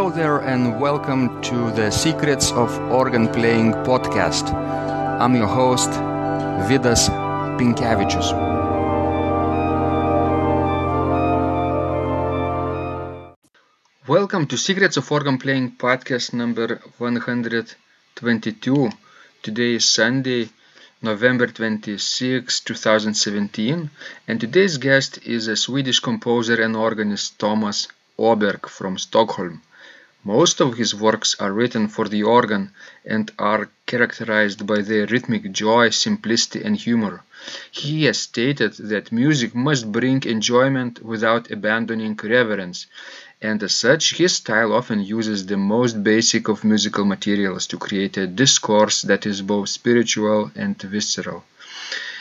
Hello there, and welcome to the Secrets of Organ Playing podcast. I'm your host, Vidas Pinkevičius. Welcome to Secrets of Organ Playing podcast number 122. Today is Sunday, November 26, 2017, and today's guest is a Swedish composer and organist Thomas Åberg from Stockholm. Most of his works are written for the organ and are characterized by their rhythmic joy, simplicity, and humor. He has stated that music must bring enjoyment without abandoning reverence, and as such, his style often uses the most basic of musical materials to create a discourse that is both spiritual and visceral.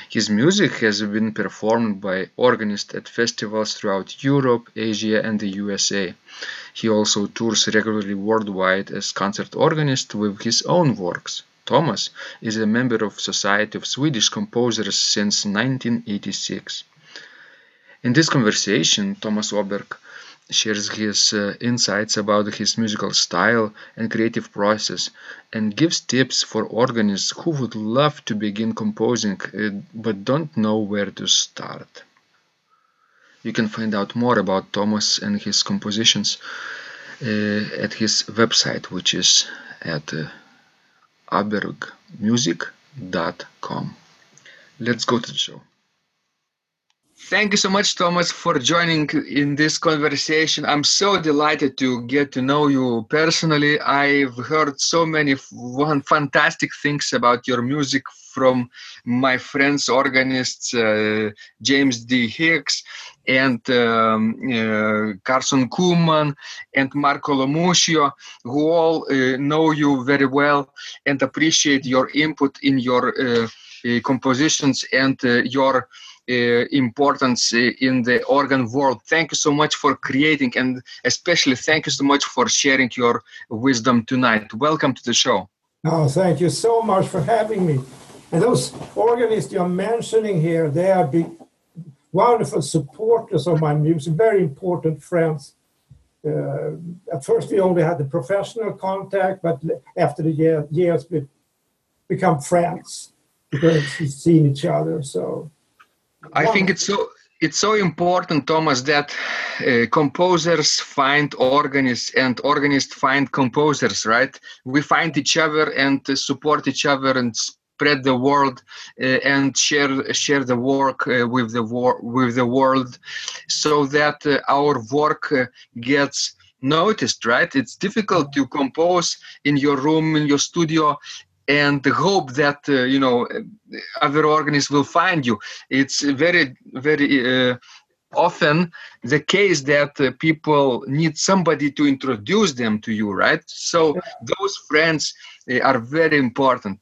His music has been performed by organists at festivals throughout Europe, Asia, and the USA. He also tours regularly worldwide as concert organist with his own works. Thomas is a member of Society of Swedish Composers since 1986. In this conversation, Thomas Åberg shares his uh, insights about his musical style and creative process and gives tips for organists who would love to begin composing uh, but don't know where to start. You can find out more about Thomas and his compositions uh, at his website, which is at uh, abergmusic.com. Let's go to the show. Thank you so much, Thomas, for joining in this conversation. I'm so delighted to get to know you personally. I've heard so many fantastic things about your music from my friends, organists uh, James D. Hicks and um, uh, Carson Kuhlman and Marco Lomuscio, who all uh, know you very well and appreciate your input in your uh, uh, compositions and uh, your uh, importance in the organ world. Thank you so much for creating and especially thank you so much for sharing your wisdom tonight. Welcome to the show. Oh, thank you so much for having me. And those organists you're mentioning here, they are big, wonderful supporters of my music, very important friends. Uh, at first, we only had the professional contact, but after the year, years, we become friends because we've seen each other. So I think it's so it's so important, Thomas, that uh, composers find organists and organists find composers, right? We find each other and uh, support each other and spread the world uh, and share share the work uh, with the wor- with the world, so that uh, our work uh, gets noticed right? It's difficult to compose in your room in your studio and hope that uh, you know other organists will find you. It's very very uh, often the case that uh, people need somebody to introduce them to you right? So those friends are very important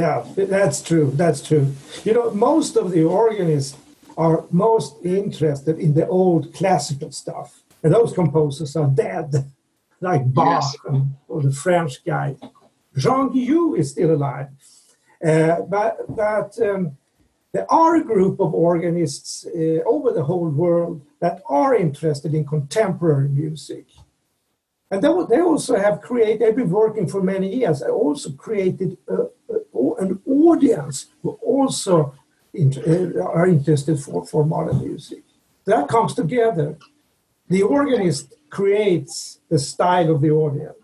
yeah that's true that's true you know most of the organists are most interested in the old classical stuff and those composers are dead like bach yes. or the french guy Jean Guillou is still alive. Uh, but but um, there are a group of organists uh, over the whole world that are interested in contemporary music. And they, they also have created, they've been working for many years, they also created a, a, an audience who also uh, are interested for, for modern music. That comes together. The organist creates the style of the audience.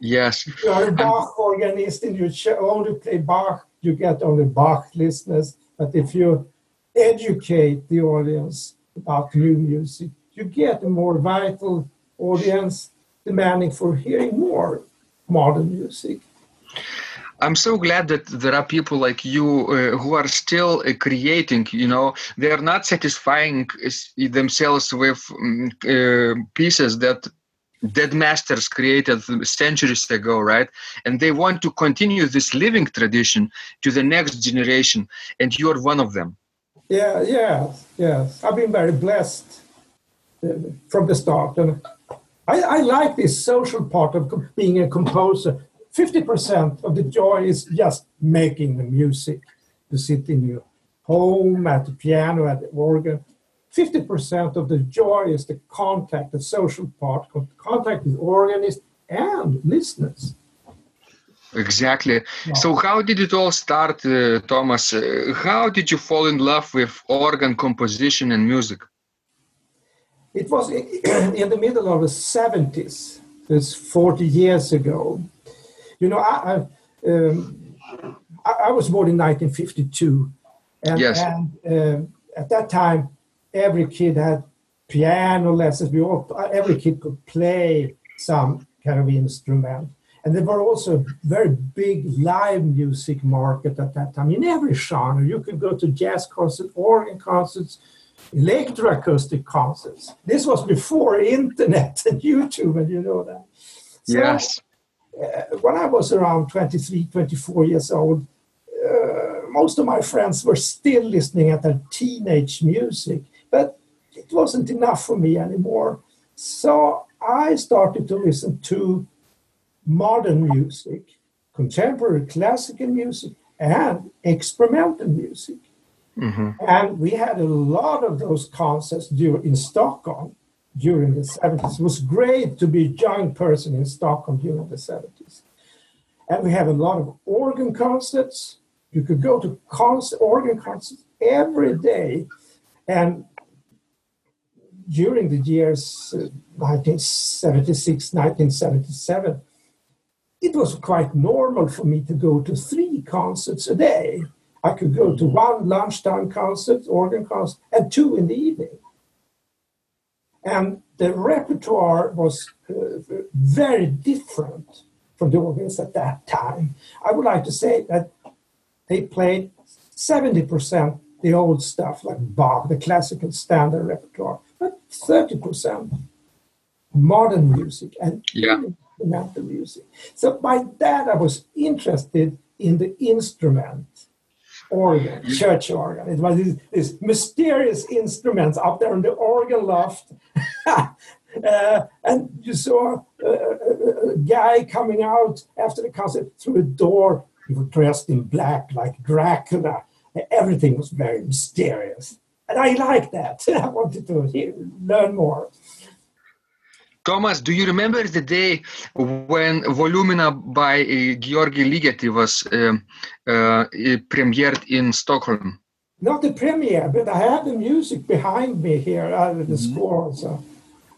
Yes. If you are a Bach organist and you only play Bach, you get only Bach listeners. But if you educate the audience about new music, you get a more vital audience demanding for hearing more modern music. I'm so glad that there are people like you uh, who are still uh, creating. You know, they are not satisfying themselves with um, uh, pieces that dead masters created centuries ago, right? And they want to continue this living tradition to the next generation, and you're one of them. Yeah, yeah, yes. I've been very blessed uh, from the start, and I, I like this social part of being a composer. Fifty percent of the joy is just making the music. To sit in your home at the piano, at the organ, 50% of the joy is the contact, the social part, contact with organists and listeners. Exactly. So, how did it all start, uh, Thomas? Uh, how did you fall in love with organ composition and music? It was in the middle of the 70s, it's 40 years ago. You know, I, I, um, I, I was born in 1952. And, yes. and uh, at that time, every kid had piano lessons. We all, every kid could play some kind of instrument. And there were also a very big live music market at that time in every genre. You could go to jazz concerts, organ concerts, electroacoustic concerts. This was before internet and YouTube, and you know that. So, yes. Uh, when I was around 23, 24 years old, uh, most of my friends were still listening at their teenage music, but it wasn't enough for me anymore. So I started to listen to modern music, contemporary classical music, and experimental music. Mm-hmm. And we had a lot of those concerts in Stockholm during the 70s. It was great to be a young person in Stockholm during the 70s. And we had a lot of organ concerts. You could go to concert, organ concerts every day. And during the years uh, 1976, 1977, it was quite normal for me to go to three concerts a day. I could go to one lunchtime concert, organ concert, and two in the evening. And the repertoire was uh, very different from the organs at that time. I would like to say that they played 70% the old stuff like Bach, the classical standard repertoire, but 30% modern music and yeah instrumental music. So by that, I was interested in the instrument organ, church organ. It was these, these mysterious instruments up there in the organ loft. uh, and you saw a, a, a, guy coming out after the concert through a door. He was dressed in black like Dracula. Everything was very mysterious. And I liked that. I wanted to hear, learn more. Thomas, do you remember the day when Volumina by uh, Georgi Ligeti was uh, uh, premiered in Stockholm? Not the premiere, but I have the music behind me here of the mm-hmm. score. So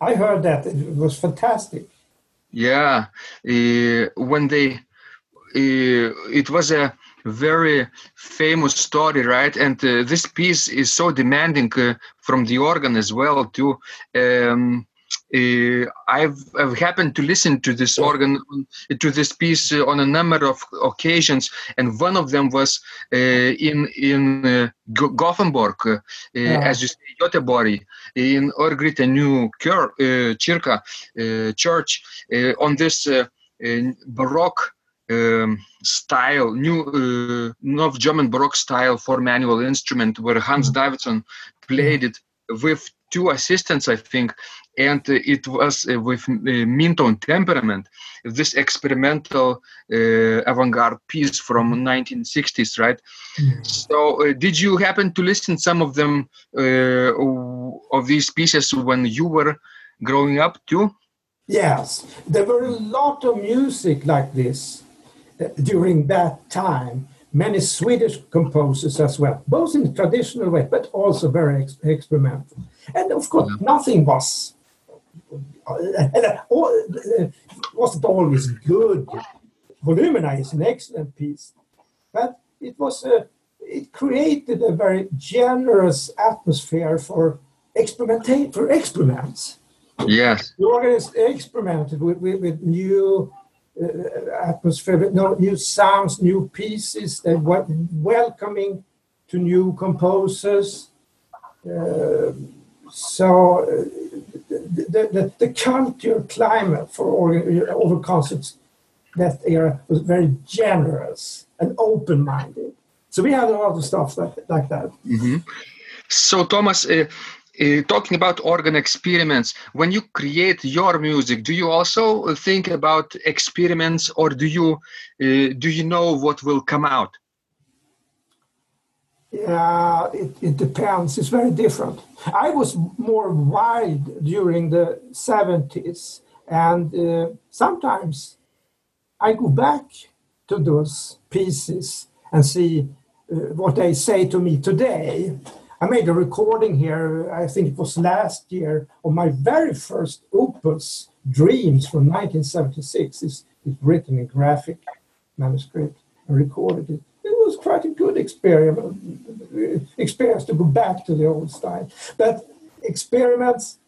I heard that it was fantastic. Yeah, uh, when they, uh, it was a very famous story, right? And uh, this piece is so demanding from the organ as well too. Um, uh, I've, I've, happened to listen to this organ, to this piece uh, on a number of occasions, and one of them was uh, in in uh, Gothenburg, uh, yeah. as you say, Göteborg, in Örgryte New Kyrka church, on this Baroque um, style, new uh, North German Baroque style for manual instrument, where Hans mm. Davidsson played it with two assistants, I think, and it was uh, with uh, meantone temperament, this experimental uh, avant-garde piece from 1960s, right? Mm. So, did you happen to listen some of them of these pieces when you were growing up too? Yes, there were a lot of music like this during that time many Swedish composers as well, both in the traditional way, but also very ex- experimental. And of course, yeah. nothing was uh, wasn't always good. Volumina is an excellent piece, but it was a, it created a very generous atmosphere for experimentation for experiments. Yes, the organist experimented with, with, with new uh, atmosphere, with no new sounds, new pieces, they were welcoming to new composers. Uh, so uh, the, the, the culture climate for organ, over concerts that era was very generous and open-minded. So we had a lot of stuff like, like that. Mm-hmm. So Thomas, uh, uh, talking about organ experiments, when you create your music, do you also think about experiments, or do you uh, do you know what will come out? Yeah, it, it depends. It's very different. I was more wild during the 70s, and uh, sometimes I go back to those pieces and see uh, what they say to me today. I made a recording here, I think it was last year, of my very first opus, Dreams from 1976. It's, it's written in graphic manuscript and recorded it was quite a good experience, experience to go back to the old style. But experiments,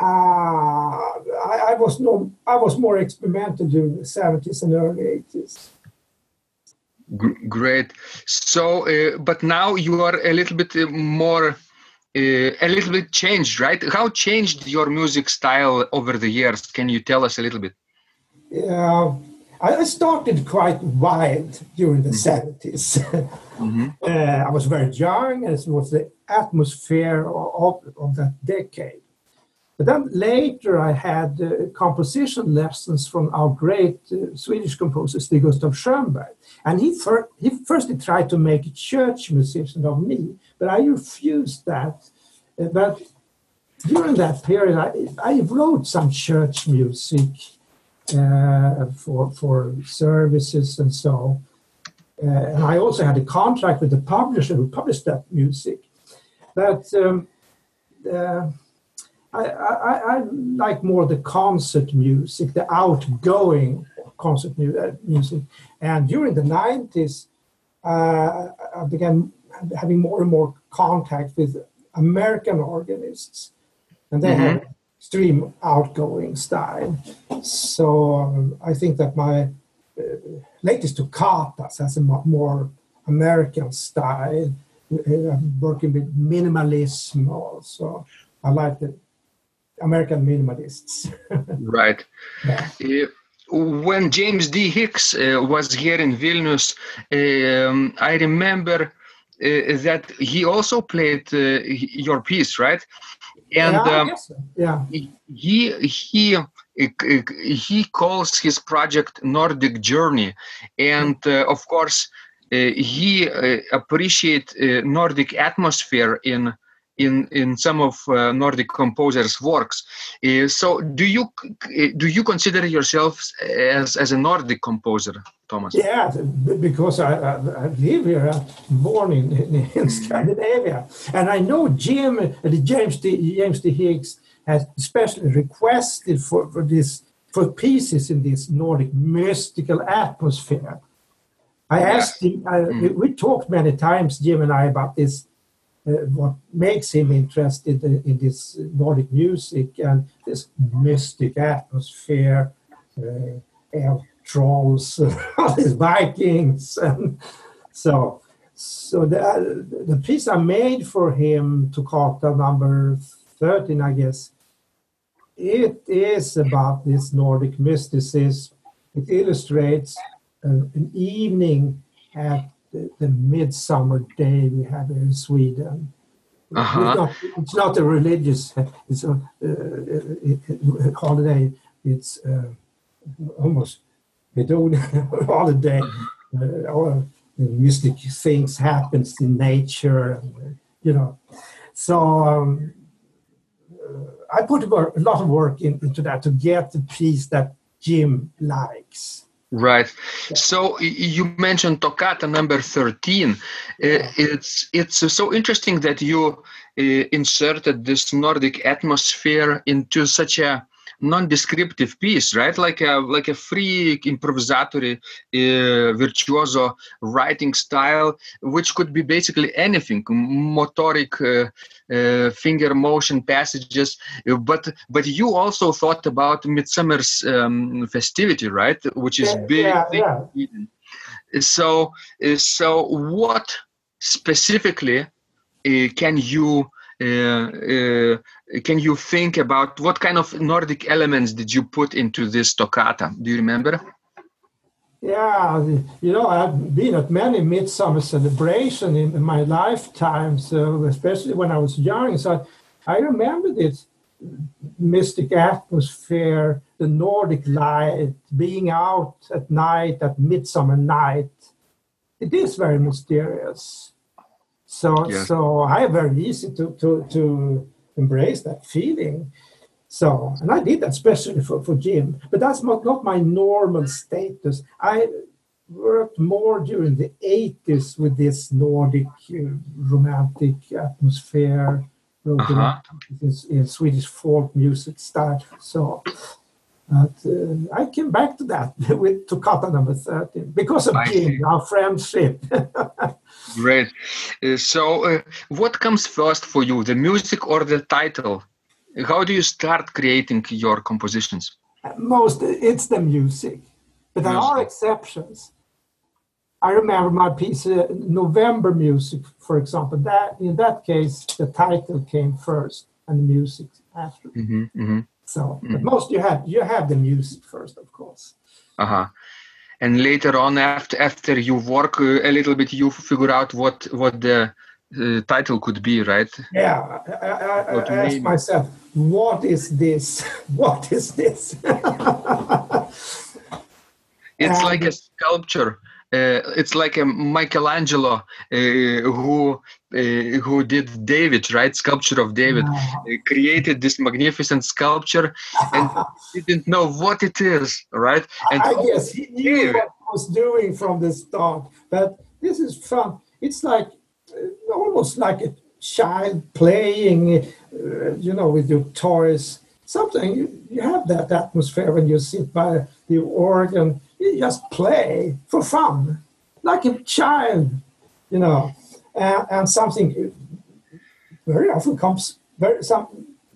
uh, I, I, was no, I was more experimental during the 70s and early 80s. Great. So, uh, but now you are a little bit uh, more, uh, a little bit changed, right? How changed your music style over the years? Can you tell us a little bit? Yeah, I started quite wild during the mm-hmm. 70s. mm-hmm. uh, I was very young, and it was the atmosphere of, of that decade. But then later, I had uh, composition lessons from our great uh, Swedish composer, Stig Gustav Schönberg. And he, fir- he first tried to make a church musician of me, but I refused that. Uh, but during that period, I, I wrote some church music for for services and so. Uh, and I also had a contract with the publisher who published that music. But um, uh, I, I, I, like more the concert music, the outgoing concert mu- uh, music. And during the 90s, uh, I began having more and more contact with American organists. And they mm-hmm. have extreme outgoing style. So um, I think that my uh, latest Toccatas has a more American style, uh, working with minimalism also. I like the American minimalists. right. Yeah. Uh, when James D. Hicks uh, was here in Vilnius, um, I remember uh, that he also played uh, your piece, right? And yeah, um, so. yeah. he he he calls his project Nordic Journey, and uh, of course uh, he uh, appreciate uh, Nordic atmosphere in in in some of uh, Nordic composers' works. Uh, so, do you do you consider yourself as as a Nordic composer, Thomas? Yeah, because I, I, I live here, I'm born in, in, in mm-hmm. Scandinavia, and I know Jim James D, James D. Hicks has especially requested for, for this for pieces in this Nordic mystical atmosphere. I asked him. I, mm. We talked many times, Jim and I, about this Uh, what makes him interested in, in, this Nordic music and this mm-hmm. mystic atmosphere, uh, elf trolls, all these Vikings, and so so the uh, the piece I made for him, to Toccata number thirteen, I guess, it is about this Nordic mysticism. It illustrates uh, an evening at the, the midsummer day we have here in Sweden. Uh-huh. It's, not, it's, not, a religious it's a, uh, holiday. It's uh, almost Hedonic holiday. Uh, all mystic things happens in nature, you know. So um, uh, I put a lot of work in, into that to get the piece that Jim likes. Right. So you mentioned Toccata number 13. Uh, it's it's so interesting that you uh, inserted this Nordic atmosphere into such a non-descriptive piece, right? Like a like a free improvisatory uh, virtuoso writing style, which could be basically anything, motoric uh, uh, finger motion passages. But but you also thought about Midsummer's um, festivity, right? Which is yeah, big. Yeah, yeah. So so what specifically can you Uh, uh, can you think about what kind of Nordic elements did you put into this toccata? Do you remember? Yeah, you know, I've been at many midsummer celebrations in, in, my lifetime, so especially when I was young. So I, I remember this mystic atmosphere, the Nordic light, being out at night, at midsummer night. It is very mysterious. So Yeah. so I very easy to to to embrace that feeling. So and I did that especially for, for Jim, but that's not, not my normal status. I worked more during the 80s with this Nordic uh, romantic atmosphere, Uh-huh. in, in Swedish folk music style. So but, uh, I came back to that with Toccata number 13 because of Jim, our friendship. Great. Uh, so, uh, what comes first for you, the music or the title? How do you start creating your compositions? Most it's the music, but there are exceptions. I remember my piece, uh, November Music, for example. That in that case, the title came first and the music after. hmm hmm So, but most you have you have the music first, of course. Uh-huh. And later on, after after you work uh, a little bit, you figure out what what the uh, title could be, right? Yeah, I, I, I, asked name? myself, what is this? What is this? It's And- like a sculpture. Uh, it's like a Michelangelo uh, who uh, who did David, right? Sculpture of David. Created this magnificent sculpture and he didn't know what it is, right? And I guess he knew what he was doing from the start. But this is fun. It's like uh, almost like a child playing, uh, you know, with your toys. Something you, you have that atmosphere when you sit by the organ. You just play for fun, like a child, you know. And, and something very often comes very some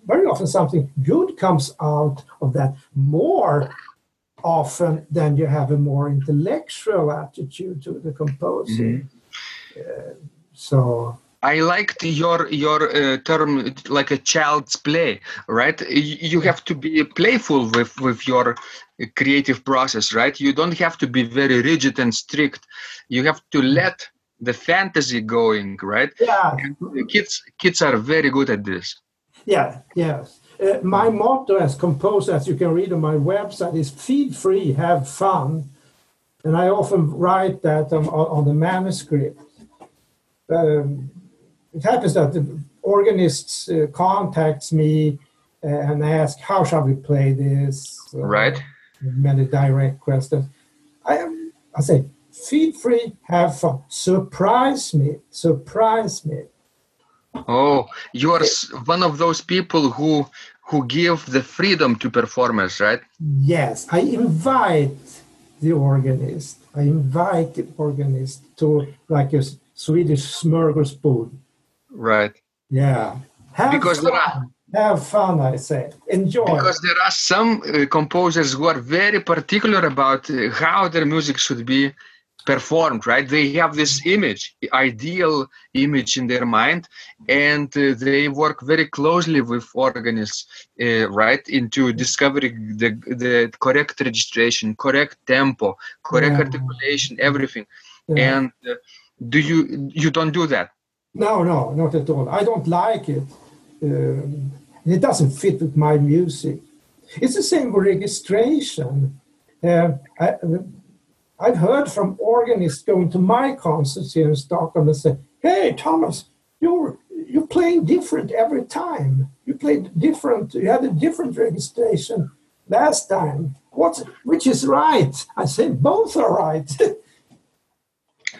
very often something good comes out of that more often than you have a more intellectual attitude to the composing. Uh, so I liked your your uh, term like a child's play, right? You have to be playful with with your creative process, right? You don't have to be very rigid and strict. You have to let the fantasy going, right? yeah, And kids kids are very good at this. yeah, yes. Uh, my motto as composer, as you can read on my website, is feed free, have fun. And I often write that on, on, on the manuscript. Um, it happens that the organist uh, contacts me uh, and asks, how shall we play this? Right. Many direct questions. I, am- I say, feel free, have fun. Surprise me, surprise me. Oh, you are one of those people who who give the freedom to performers, right? Yes, I invite the organist. I invite the organist to like a Swedish smorgasbord. Right. Yeah. Have Because fun. there are- Have fun, I say. Enjoy. Because there are some uh, composers who are very particular about uh, how their music should be performed, right? They have this image, ideal image in their mind, and uh, they work very closely with organists, uh, right, into discovering the, the correct registration, correct tempo, correct Yeah. articulation, everything. Yeah. And uh, do you you don't do that? No, no, not at all. I don't like it. Um, it doesn't fit with my music. It's the same with registration. Uh, I, I've heard from organists going to my concerts here in Stockholm and say, "Hey, Thomas, you're you're playing different every time. You played different. You had a different registration last time. What's which is right?" I say, "Both are right."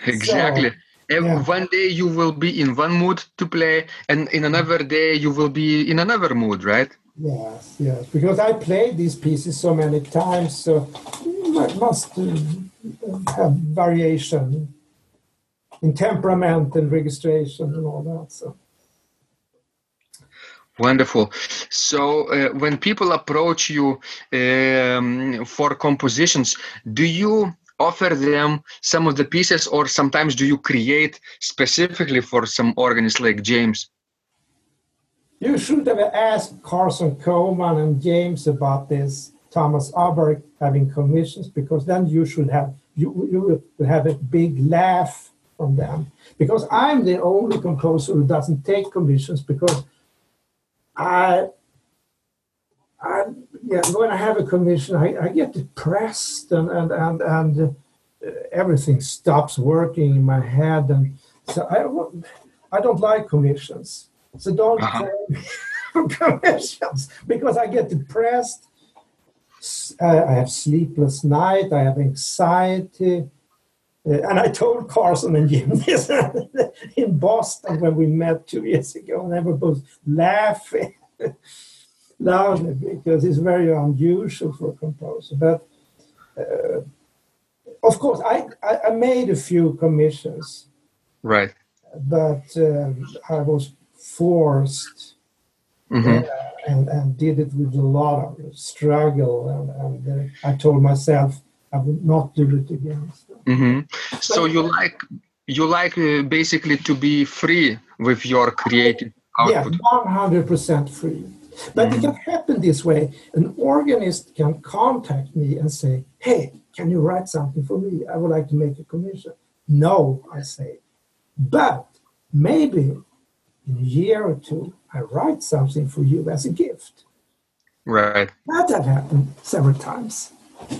Exactly. Ev- yeah. One day you will be in one mood to play, and in another day you will be in another mood, right? Yes, yes, because I played these pieces so many times, so I must uh, have variation in temperament and registration and all that. So Wonderful. So, uh, when people approach you um, for compositions, do you offer them some of the pieces, or sometimes do you create specifically for some organist like James? you should have asked Carson Kuhlman and James about this, Thomas Åberg having commissions, because then you should have you you will have a big laugh from them. Because I'm the only composer who doesn't take commissions because I I yeah when I have a commission I, I get depressed and and and, and uh, everything stops working in my head and so I wa- I don't like commissions. So don't Uh-huh. for commissions because I get depressed. I have sleepless night. I have anxiety. Uh, and I told Carson and Jim this in Boston when we met two years ago, and they were both laughing loudly because it's very unusual for a composer. But uh, of course, I, I, made a few commissions Right. but um, I was forced Mhm. uh, and, and did it with a lot of struggle. And, and uh, I told myself I would not do it again. So, hmm So you like you like uh, basically to be free with your creative output. yeah, 100% free. But it mm-hmm. can happen this way. An organist can contact me and say, Hey, can you write something for me? I would like to make a commission. No, I say. But maybe in a year or two, I write something for you as a gift. Right. That have happened several times.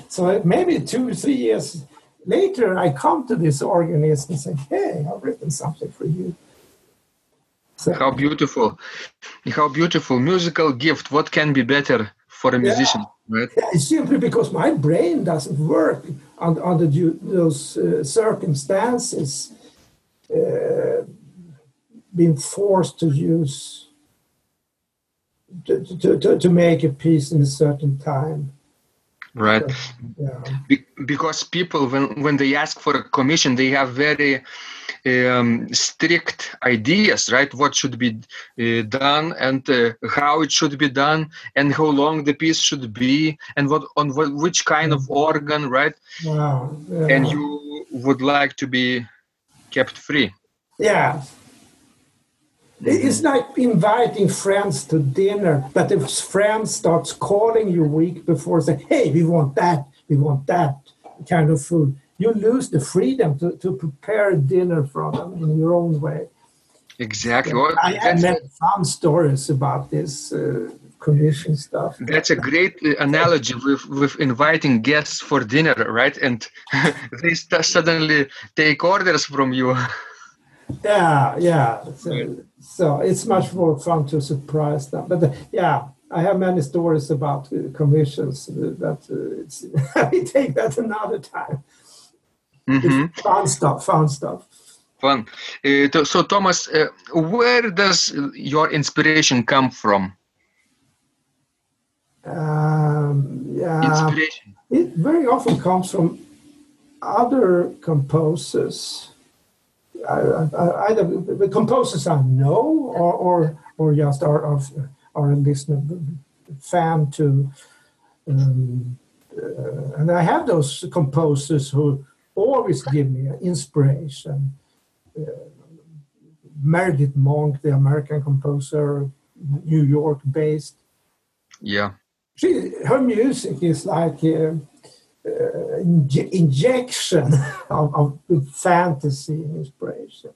So maybe two or three years later, I come to this organist and say, "Hey, I've written something for you." How beautiful. How beautiful. Musical gift. What can be better for a musician, right? Yeah, it's simply because my brain doesn't work under, under those uh, circumstances. Uh, being forced to use to, to, to, to make a piece in a certain time. Right. Yeah. Be- because people when when they ask for a commission they have very um, strict ideas right what should be uh, done and uh, how it should be done and how long the piece should be and what on what, which kind of organ right Wow. Yeah. and you would like to be kept free Yeah. It- It's like inviting friends to dinner, but if friend starts calling you week before, say, "Hey, we want that, we want that kind of food," you lose the freedom to, to prepare dinner for them in your own way. exactly Well, I have that's, many fun stories about this uh, commission stuff. that's a great uh, analogy with with inviting guests for dinner right and they st- suddenly take orders from you Yeah, yeah. So, so it's much more fun to surprise them. But uh, yeah, I have many stories about uh, commissions. That uh, it's we take that another time. Mhm. Fun stuff, fun stuff. Fun. Uh, so, Thomas, uh, where does your inspiration come from? Um, yeah, Inspiration. it very often comes from other composers. I, I, either the composers I know, or or, or just are of are a listener fan to. Um, uh, and I have those composers who always give me inspiration. Uh, Meredith Monk, the American composer, New York based. Yeah. She, her music is like uh, uh, inje- injection of, of fantasy and inspiration.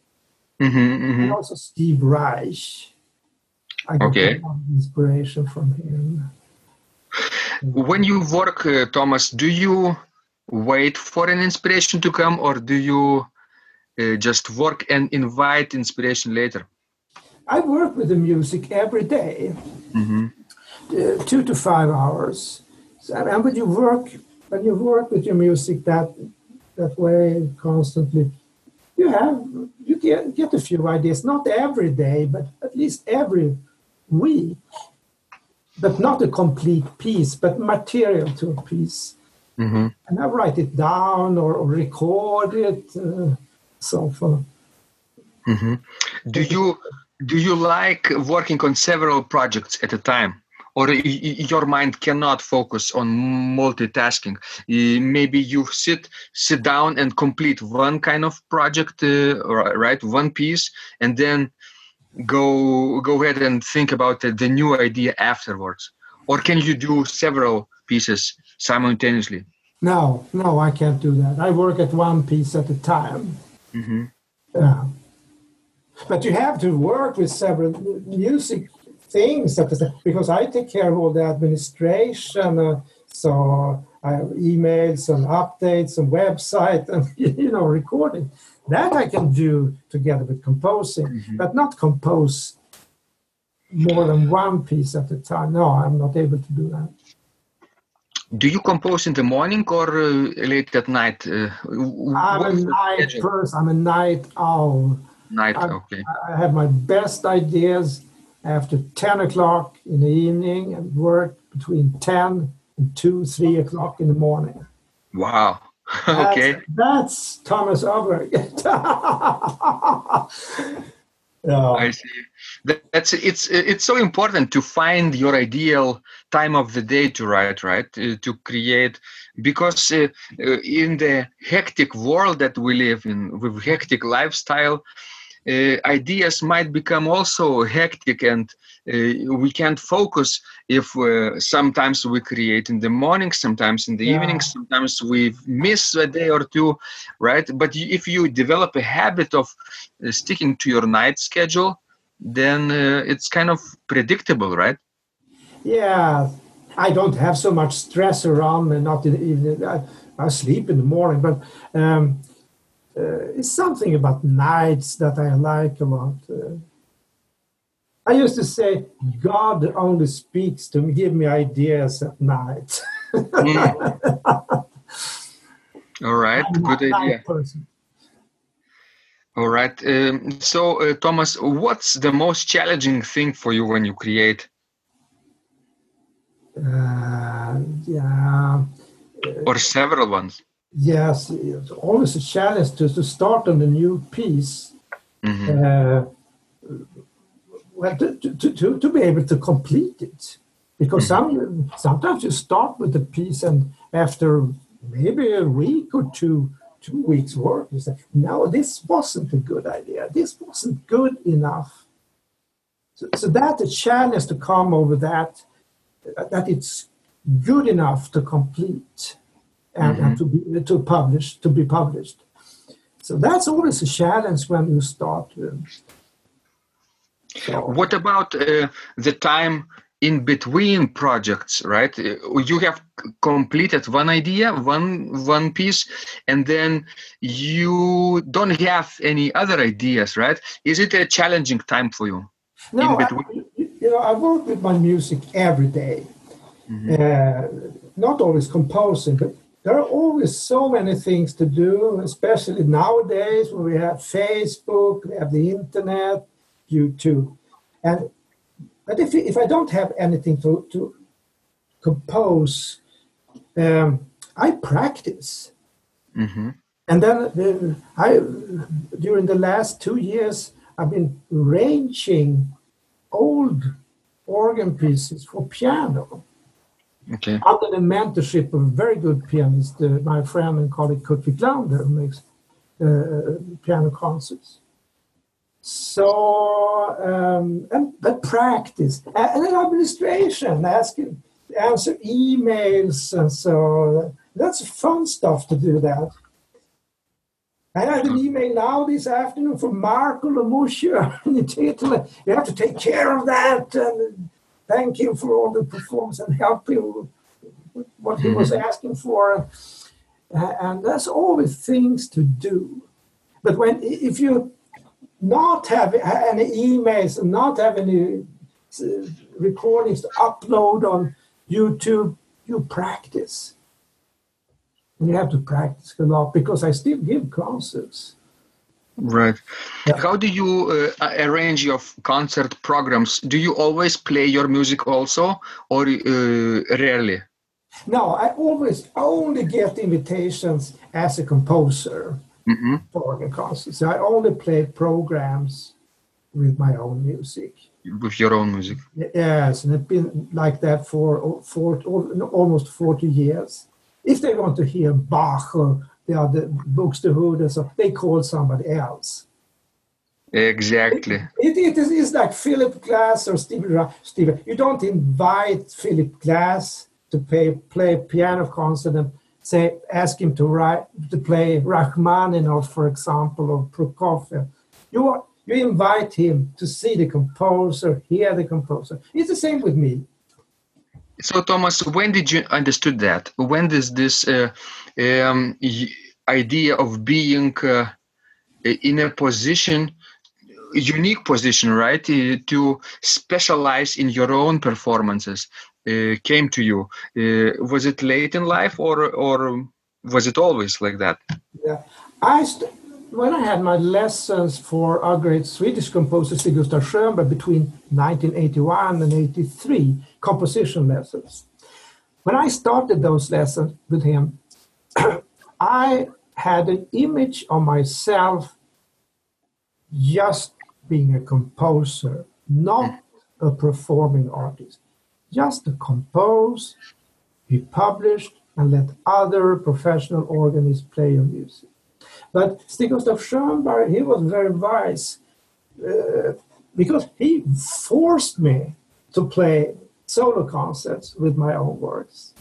hmm hmm And also Steve Reich. I got Okay. a lot of inspiration from him. When you work, uh, Thomas, do you wait for an inspiration to come, or do you uh, just work and invite inspiration later? I work with the music every day, hmm uh, two to five hours. So, and when you work, when you work with your music that that way constantly, you have you get get a few ideas. Not every day, but at least every week. But not a complete piece, but material to a piece. hmm And I write it down or, or record it, uh, so forth. hmm Do you do you like working on several projects at a time, or your mind cannot focus on multitasking? Maybe you sit sit down and complete one kind of project, uh, right, one piece, and then go go ahead and think about the, new idea afterwards. Or can you do several pieces simultaneously? No, no, I can't do that. I work at one piece at a time. hmm Yeah. But you have to work with several music things because I take care of all the administration. Uh, so I have emails and updates and website and you know recording. that I can do together with composing, Mhm. but not compose more than one piece at a time. No, I'm not able to do that. Do you compose in the morning or uh, late at night? Uh, I'm a night person. I'm a night owl. Night, I'm- okay. I have my best ideas after 10 o'clock in the evening and work between 10 and 2, 3 o'clock in the morning. Wow. Okay. That's Thomas Åberg. yeah. I see. That's it's it's so important to find your ideal time of the day to write, right? Uh, to create because uh, uh, in the hectic world that we live in, with hectic lifestyle, uh, ideas might become also hectic, and uh, we can't focus if uh, sometimes we create in the morning, sometimes in the Yeah. evening, sometimes we miss a day or two, right? But if you develop a habit of uh, sticking to your night schedule, then uh, it's kind of predictable, right? Yeah, I don't have so much stress around me. Not in the. I, I sleep in the morning, but um, uh, it's something about nights that I like a lot. Uh, I used to say God only speaks to me, give me ideas at night. Mm. All right, good idea. person. All right. Um, so, uh, Thomas, what's the most challenging thing for you when you create, Uh, yeah. or several ones? Yes, it's always a challenge to, to start on a new piece. Mhm. Uh, well, to, to, to, to be able to complete it. Because some, sometimes you start with a piece and after maybe a week or two, two weeks work, you say, no, this wasn't a good idea. This wasn't good enough. So, so that's a challenge to come over that, that it's good enough to complete and, and to be to publish to be published. So that's always a challenge when you start. um, so- What about uh, the time in between projects, right? You have completed one idea, one one piece, and then you don't have any other ideas, right? Is it a challenging time for you? no, I, you know, I work with my music every day. Uh, not always composing, but there are always so many things to do, especially nowadays when we have Facebook, we have the internet, YouTube, and but if if I don't have anything to to compose, um, I practice. hmm And then I, during the last two years, I've been arranging old organ pieces for piano Okay. under the mentorship of a very good pianist, uh, my friend and colleague Kurt Wicklander, who makes uh, piano concerts. So, um, and but practice and then administration, asking, answer emails, and so that's fun stuff to do that. I had an email now this afternoon from Marco Lomuscio in Italy. You have to take care of that and thank him for all the performance and help him with what he was asking for. Uh, and there's always things to do. But when if you not have any emails and not have any uh, recordings to upload on YouTube, you practice. And you have to practice a lot because I still give concerts. Right. Yeah. How do you uh, arrange your concert programs? Do you always play your music also, or uh, rarely? No, I always only get invitations as a composer hmm for organ concerts. I only play programs with my own music. With your own music. Yes, and it's been like that for, for almost 40 years. If they want to hear Bach or the other Buxtehude, and so they call somebody else. Exactly. It, it is it's like Philip Glass or Stevie Ra- Stevie. You don't invite Philip Glass to play play piano concert and say ask him to write to play Rachmaninoff, for example, or Prokofiev. You are- you invite him to see the composer, hear the composer. It's the same with me. So, Thomas, when did you understood that? When does this uh, um, idea of being uh, in a position unique position right uh, to specialize in your own performances uh, came to you? Uh, was it late in life or or was it always like that? Yeah. I st- when i had my lessons for our great swedish composer stig gustav schönberg between 1981 and 83 composition lessons when i started those lessons with him i had an image of myself just being a composer, not a performing artist. Just to compose, be published, and let other professional organists play your music. But Stig Gustav Schönberg, he was very wise uh, because he forced me to play solo concerts with my own works.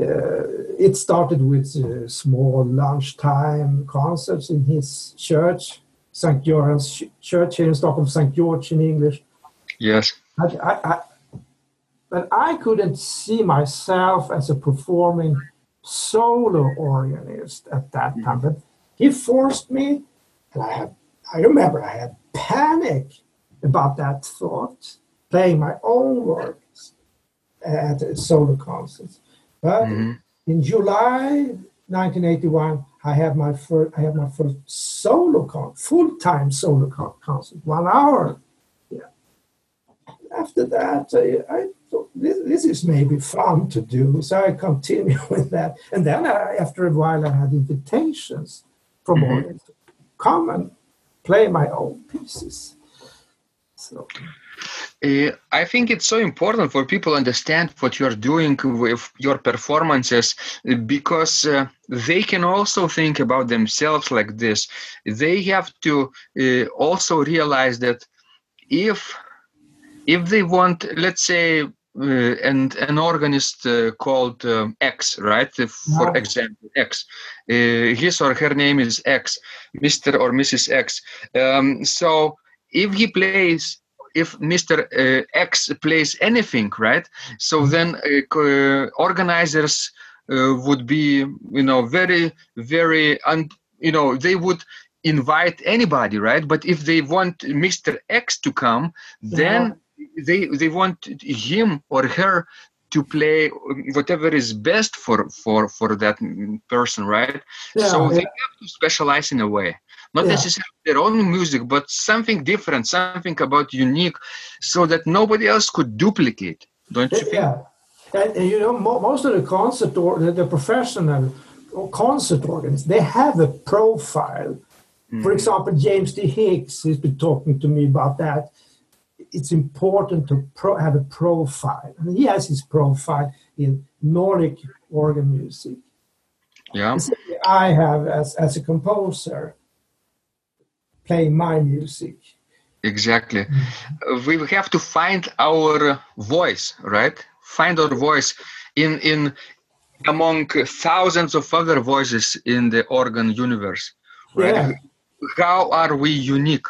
Uh, it started with uh, small lunchtime concerts in his church St. John's Church here in Stockholm, St. George in English. Yes. I, I, I, but I couldn't see myself as a performing solo organist at that mm-hmm. time. But he forced me, and I had, I remember I had panic about that thought, playing my own works at solo concerts. But mm-hmm. in July 1981, I have my first I have my first solo con full time solo con- concert, one hour. Yeah. After that, I, I thought this, this is maybe fun to do, so I continue with that. And then I, after a while, I had invitations from mm-hmm. audience to come and play my own pieces. So. Uh, I think it's so important for people to understand what you're doing with your performances because uh, they can also think about themselves like this. They have to uh, also realize that if if they want, let's say, uh, and an organist uh, called uh, X, right? For example, X. his or her name is X, Mr. or Mrs. X. Um, so if he plays if Mr. Uh, X plays anything, right? So mm-hmm. then uh, organizers uh, would be, you know, very, very, un- you know, they would invite anybody, right? But if they want Mr. X to come, then. They they want him or her to play whatever is best for for for that person right yeah, so yeah. they have to specialize in a way not yeah. necessarily their own music, but something different, something about unique, so that nobody else could duplicate. Don't you think? Yeah, and, and you know, mo- most of the concert or the, the professional concert organists, they have a profile. Mm-hmm. For example, James D. Hicks has been talking to me about that. It's important to pro- have a profile, and he has his profile in Nordic organ music. Yeah, I have as as a composer playing my music. Exactly. We have to find our voice, right? Find our voice in in among thousands of other voices in the organ universe. Right? Yeah. How are we unique?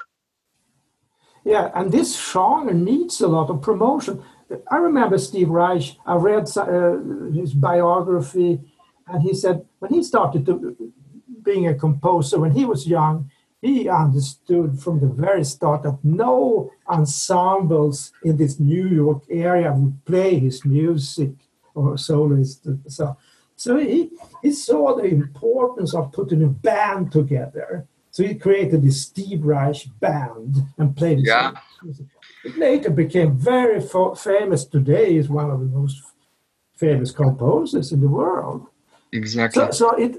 Yeah, and this genre needs a lot of promotion. I remember Steve Reich. I read uh, his biography, and he said when he started to, being a composer when he was young, he understood from the very start that no ensembles in this New York area would play his music or soloist. So, so he, he saw the importance of putting a band together. So he created this Steve Reich band and played yeah. music. It later became very famous. Today is one of the most famous composers in the world. Exactly. So, so it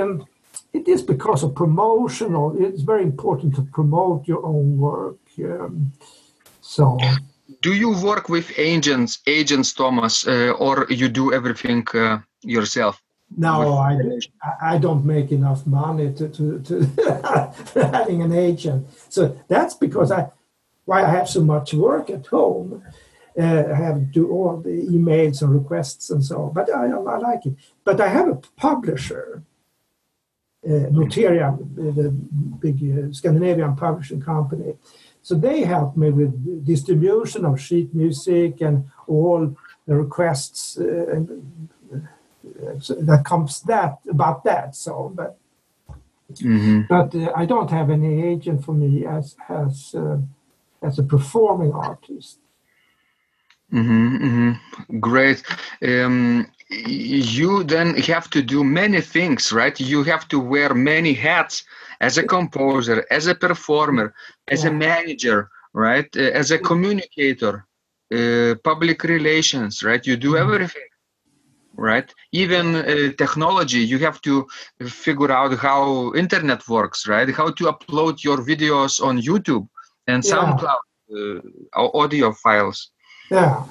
um, it is because of promotional. It's very important to promote your own work. Um, so, do you work with agents, agents, Thomas, uh, or you do everything uh, yourself? No, I, I don't make enough money to, to, to having an agent. So that's because I why I have so much work at home. Uh, I have to do all the emails and requests and so on. But I, I like it. But I have a publisher uh, Noteria, the big uh, Scandinavian publishing company. So they help me with distribution of sheet music and all the requests uh, so that comes that about that. So, but Mm-hmm. But uh, I don't have any agent for me as as uh, as a performing artist. Mm-hmm, mm-hmm. Great. Um, you then have to do many things, right? You have to wear many hats as a composer, as a performer, as yeah. a manager, right? Uh, as a communicator, uh, public relations, right? You do mm-hmm. everything, right? Even uh, technology, you have to figure out how internet works, right? How to upload your videos on YouTube and yeah. SoundCloud uh, audio files. Yeah.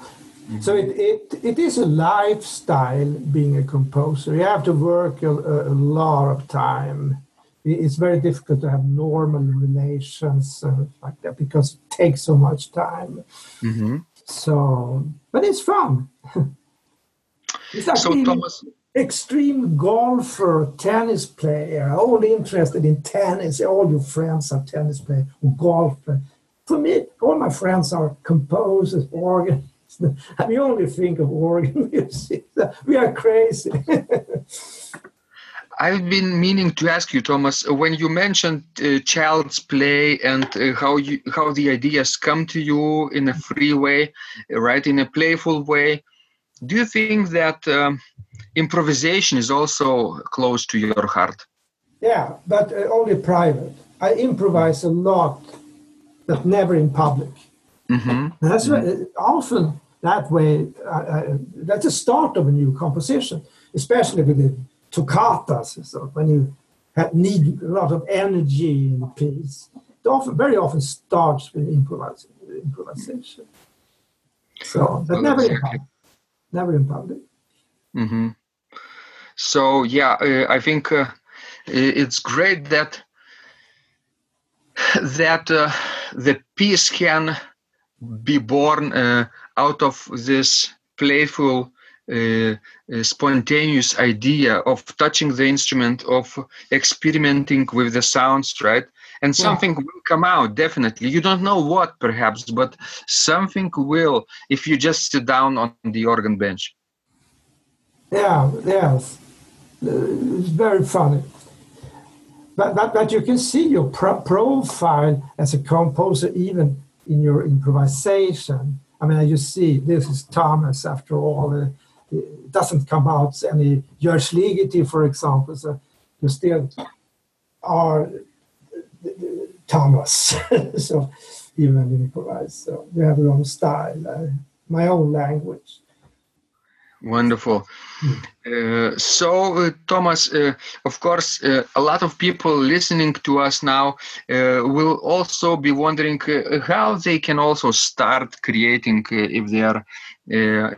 So it, it, it is a lifestyle being a composer. You have to work a, a lot of time. It's very difficult to have normal relations like that because it takes so much time. Mm-hmm. So, but it's fun. it's like so, Thomas, extreme golfer, tennis player, all interested in tennis. All your friends are tennis players or golfer. For me, all my friends are composers, organists we only think of organ music. We are crazy. I've been meaning to ask you, Thomas, when you mentioned uh, child's play and uh, how you how the ideas come to you in a free way, right, in a playful way. Do you think that um, improvisation is also close to your heart? Yeah, but uh, only private. I improvise a lot, but never in public. Mm-hmm. That's mm-hmm. often that way. Uh, uh, that's the start of a new composition, especially with the toccatas. So when you have, need a lot of energy in a piece, it often, very often starts with improvisation. So, but never in public. Never in public. Mm-hmm. So yeah, uh, I think uh, it's great that that uh, the piece can be born uh, out of this playful uh, uh, spontaneous idea of touching the instrument of experimenting with the sounds right and something yeah. will come out definitely you don't know what perhaps but something will if you just sit down on the organ bench yeah yes it's very funny but, but, but you can see your pro- profile as a composer even in your improvisation. I mean, you see, this is Thomas after all. Uh, it doesn't come out any George Ligeti, for example. So you still are Thomas. so even improvise. So you have your own style, uh, my own language. Wonderful. Uh, so, uh, Thomas, uh, of course, uh, a lot of people listening to us now uh, will also be wondering uh, how they can also start creating if they are,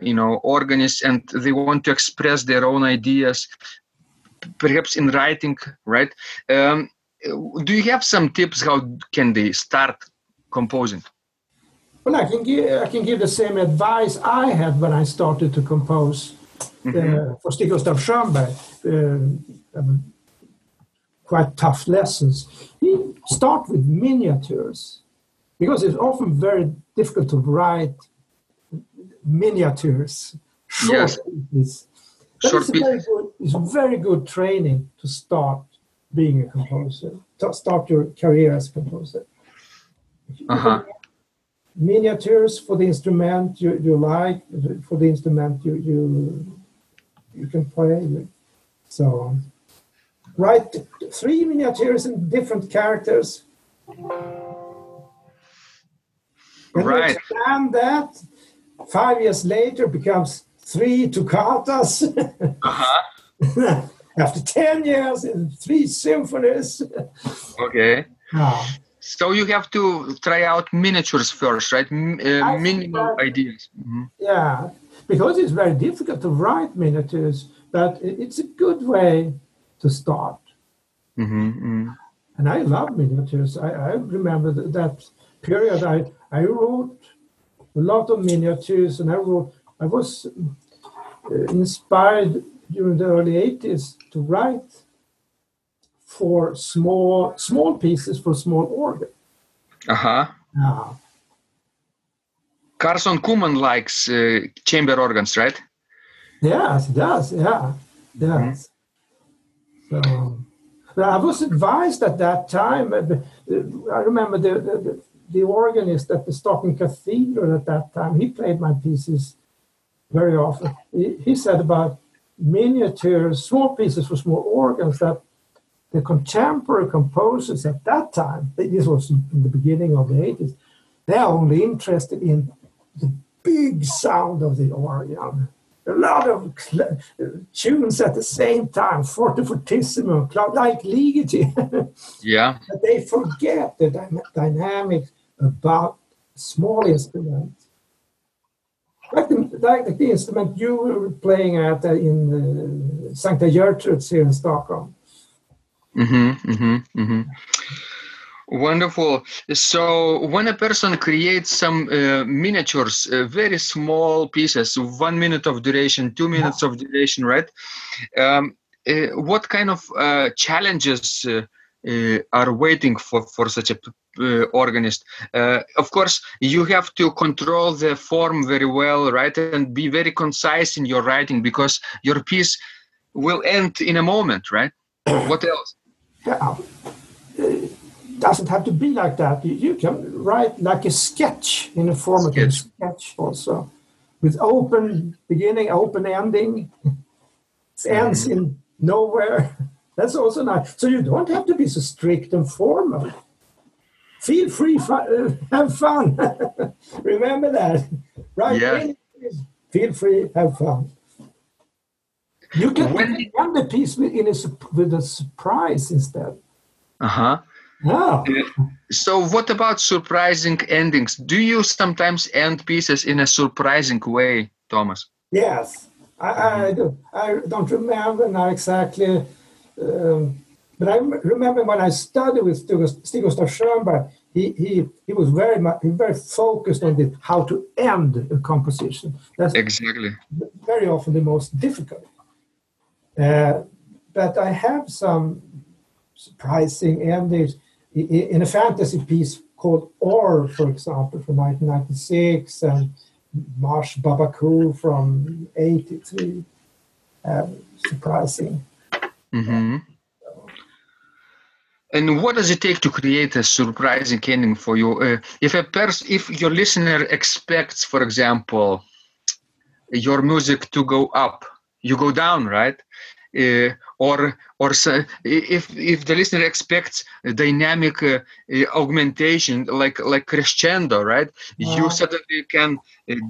you know, organists and they want to express their own ideas, perhaps in writing, right? Um, do you have some tips how can they start composing? Well, I can give I can give the same advice I had when I started to compose mm-hmm. uh, for Stig Gustav Schönberg. Uh, quite tough lessons. He start with miniatures because it's often very difficult to write miniatures, short yes. pieces. Short it's, a very good, it's very good training to start being a composer, to start your career as a composer. Uh-huh miniatures for the instrument you, you like, for the instrument you you you can play. So write three miniatures in different characters. When right. expand that, five years later becomes three toccatas. uh-huh. After 10 years, in three symphonies. Okay. Ah. So you have to try out miniatures first, right? uh, minimal ideas. Mm-hmm. Yeah, because it's very difficult to write miniatures, but it's a good way to start. Mm-hmm, mm-hmm. And I love miniatures. I, I remember that, that period. I I wrote a lot of miniatures, and I wrote. I was uh, inspired during the early '80s to write for small small pieces for small organ. Uh-huh. Uh, Carson Kuhlman likes uh, chamber organs, right? Yes, he does. Yeah, yes. Mm-hmm. So, I was advised at that time. Uh, I remember the, the, the organist at the Stockholm Cathedral at that time. He played my pieces very often. He, he said about miniatures, small pieces for small organs that the contemporary composers at that time, this was in the beginning of the 80s, they're only interested in the big sound of the organ. A lot of tunes at the same time, forte fortissimo, like Ligeti. yeah. But they forget the dy- dynamics about small instruments. Like the, instrument you were playing at in uh, Sankta Gertrudes here in Stockholm. Mm-hmm, mm-hmm, mm-hmm. Wonderful. So when a person creates some uh, miniatures, uh, very small pieces, one minute of duration, two minutes of duration, right? Um, uh, what kind of uh, challenges uh, uh, are waiting for, for such a organist? of course, you have to control the form very well, right? And be very concise in your writing because your piece will end in a moment, right? what else? Yeah doesn't have to be like that. You, you can write like a sketch in a form of a sketch also, with open beginning, open ending. It ends mm-hmm. in nowhere. That's also nice. So you don't have to be so strict and formal. Feel free, uh, have fun. Remember that, right? Yeah. Feel free, have fun. You can when, end the piece with, in a, with a surprise instead. Uh huh. Oh. So, what about surprising endings? Do you sometimes end pieces in a surprising way, Thomas? Yes, I, I do. I don't remember now exactly, um, but I remember when I studied with Stig Gustav Schönberg, he, he, he was very much very focused on the, how to end a composition. That's exactly very often the most difficult. Uh, but I have some surprising endings in a fantasy piece called Or, for example, from 1996, and Marsh Babaku from 83. Uh, surprising. Mm-hmm. And what does it take to create a surprising ending for you? Uh, if a person, if your listener expects, for example, your music to go up, you go down, right? Uh, or or if if the listener expects dynamic uh, uh, augmentation like like crescendo right? You suddenly can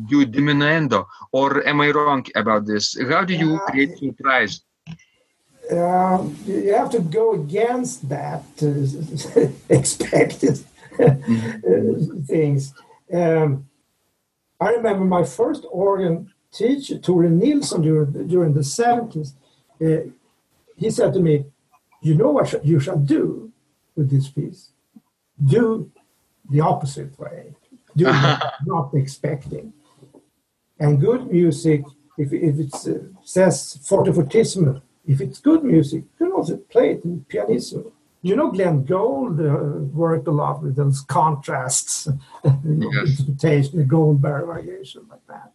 do diminuendo. Or am i wrong about this? How do you create surprise uh, you have to go against that uh, expected mm-hmm. things. Um, I remember my first organ teacher, Tore Nilsson, during, during the 70s. Uh, he said to me, You know what you shall do with this piece? Do the opposite way. Do not expecting. And good music, if, if it uh, says forte fortissimo, if it's good music, you can also play it in pianissimo. You know, Glenn Gould uh, worked a lot with those contrasts, interpretation, the Goldberg variation like that.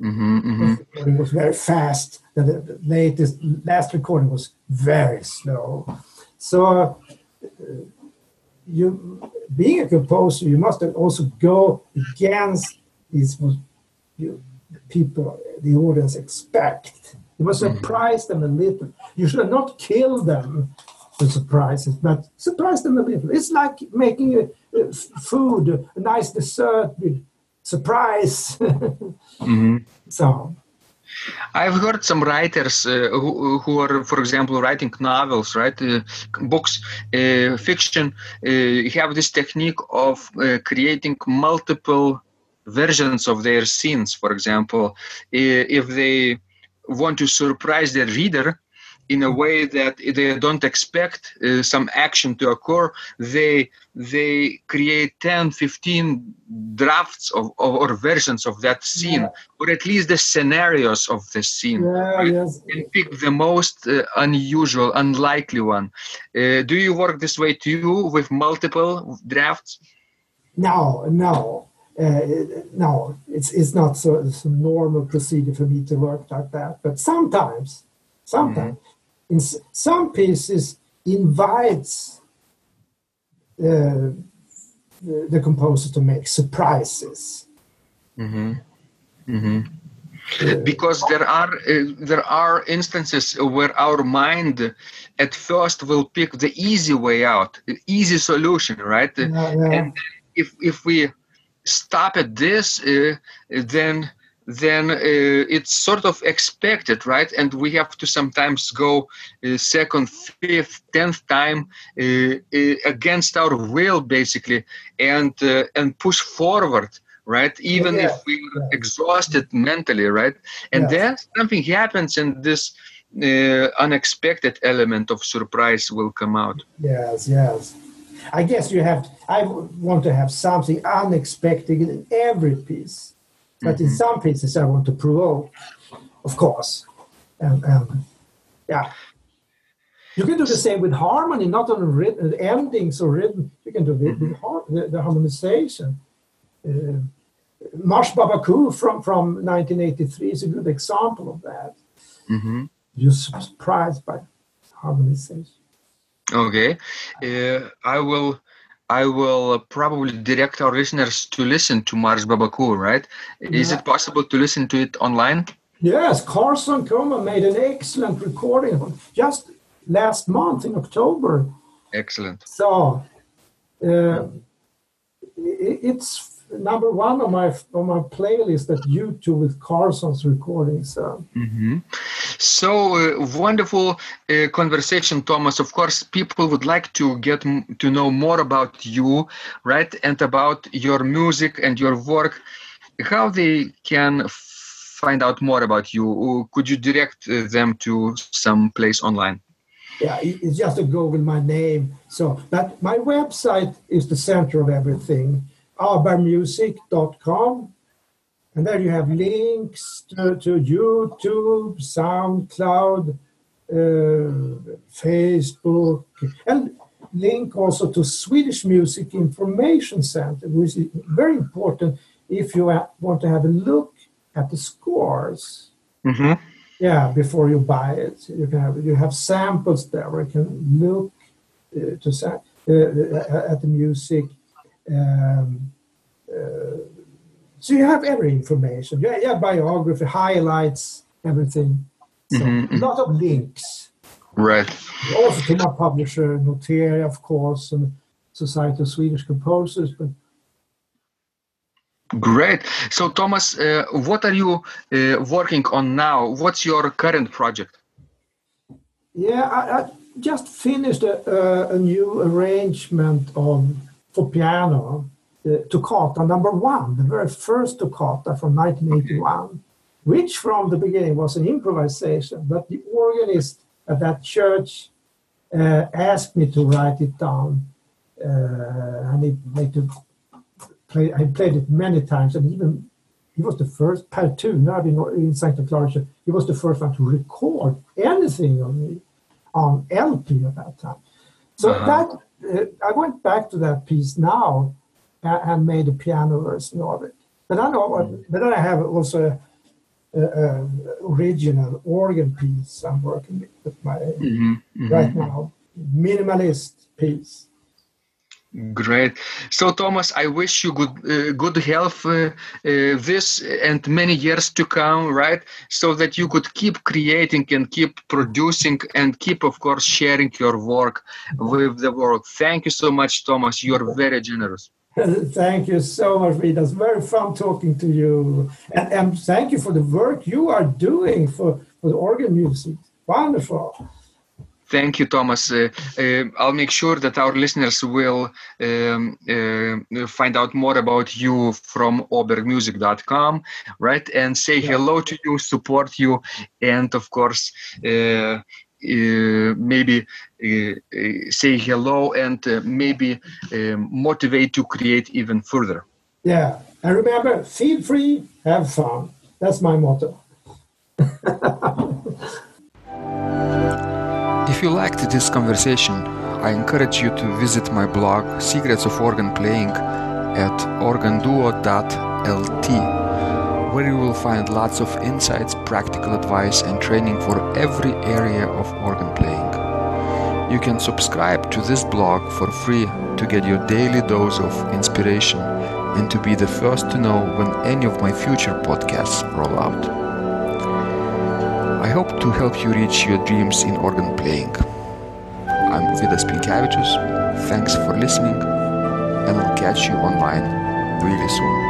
Mm-hmm, mm-hmm. It was very fast. The, the, latest last recording was very slow. So, uh, you being a composer, you must also go against these you, the people, the audience expect. You must mm-hmm. surprise them a little. You should not kill them with surprises, but surprise them a little. It's like making a, a food, a nice dessert with surprise. mm-hmm. So. I've heard some writers uh, who, who are, for example, writing novels, right, uh, books, uh, fiction, uh, have this technique of uh, creating multiple versions of their scenes. For example, if they want to surprise their reader, in a way that they don't expect uh, some action to occur they they create 10 15 drafts of, of or versions of that scene yeah. or at least the scenarios of the scene yeah, right? yes. and pick the most uh, unusual unlikely one uh, do you work this way too with multiple drafts no no uh, no, it's it's not so, it's a normal procedure for me to work like that. But sometimes, sometimes, mm-hmm in some pieces invites uh, the, the, composer to make surprises. Mm-hmm. Mm-hmm. Uh, because there are uh, there are instances where our mind at first will pick the easy way out, easy solution, right? Yeah, yeah. And if if we stop at this, uh, then then uh, it's sort of expected, right? And we have to sometimes go uh, second, fifth, tenth time uh, uh against our will, basically, and uh, and push forward, right? Even yeah. if we're yeah. exhausted mentally, right? And yeah. then something happens, and this uh, unexpected element of surprise will come out. Yes, yes. I guess you have. I want to have something unexpected in every piece but mm-hmm. in some pieces, I want to provoke, of course. And, and yeah. You can do the same with harmony, not on rhythm, endings or rhythm. You can do the, mm-hmm. the, the harmonization. Uh, Marsh Babaku from, from 1983 is a good example of that. Mm-hmm. You're surprised by harmonization. Okay. Uh, I will I will probably direct our listeners to listen to Mars Babaku, right? Is yeah. it possible to listen to it online? Yes, Carson Kuhlman made an excellent recording just last month in October. Excellent. So uh, it's number one on my on my playlist that YouTube with Carson's recordings. So, mm-hmm. so uh, wonderful uh, conversation, Thomas. Of course, people would like to get m- to know more about you, right, and about your music and your work. How they can find out more about you? Could you direct uh, them to some place online? Yeah, it's just to Google my name. So, but my website is the center of everything abermusic.com. And there you have links to, to YouTube, SoundCloud, uh, Facebook, and link also to Swedish Music Information Center, which is very important if you want to have a look at the scores. Mm-hmm. Yeah, before you buy it, you can have you have samples there where you can look uh, to uh, at the music um, uh, so you have every information. You have biography, highlights, everything. So mm-hmm. a lot of links. Right. Also my publisher, Noteria, of course, and Society of Swedish Composers. But Great. So, Thomas, uh, what are you uh, working on now? What's your current project? Yeah, I, I just finished a, a, a new arrangement on for piano, the toccata number one, the very first toccata from 1981, okay. which from the beginning was an improvisation, but the organist at that church uh, asked me to write it down, uh, and he made to play. I played it many times, and even he was the first Per Thune in, in Santa Clara. He was the first one to record anything on me on LP at that time. So uh-huh. that uh, I went back to that piece now and made a piano version of it. But I know, mm. but I have also a, a, original organ piece I'm working with my mm-hmm, mm-hmm. right now, minimalist piece. Great. So, Thomas, I wish you good uh, good health uh, uh, this and many years to come, right? So that you could keep creating and keep producing and keep, of course, sharing your work with the world. Thank you so much, Thomas. You are very generous. thank you so much, Rita. It's very fun talking to you. And, and thank you for the work you are doing for, for the organ music. Wonderful. Thank you, Thomas. Uh, uh, I'll make sure that our listeners will um, uh, find out more about you from obergmusic.com, right? And say yeah. hello to you, support you, and of course, uh, uh, maybe uh, say hello and maybe um, motivate to create even further. Yeah, and remember, feel free, have fun. That's my motto. if you liked this conversation, I encourage you to visit my blog Secrets of Organ Playing at organduo.lt where you will find lots of insights, practical advice, and training for every area of organ playing. You can subscribe to this blog for free to get your daily dose of inspiration and to be the first to know when any of my future podcasts roll out. Hope to help you reach your dreams in organ playing. I'm Vidas Pinkevičius. Thanks for listening, and I'll catch you online really soon.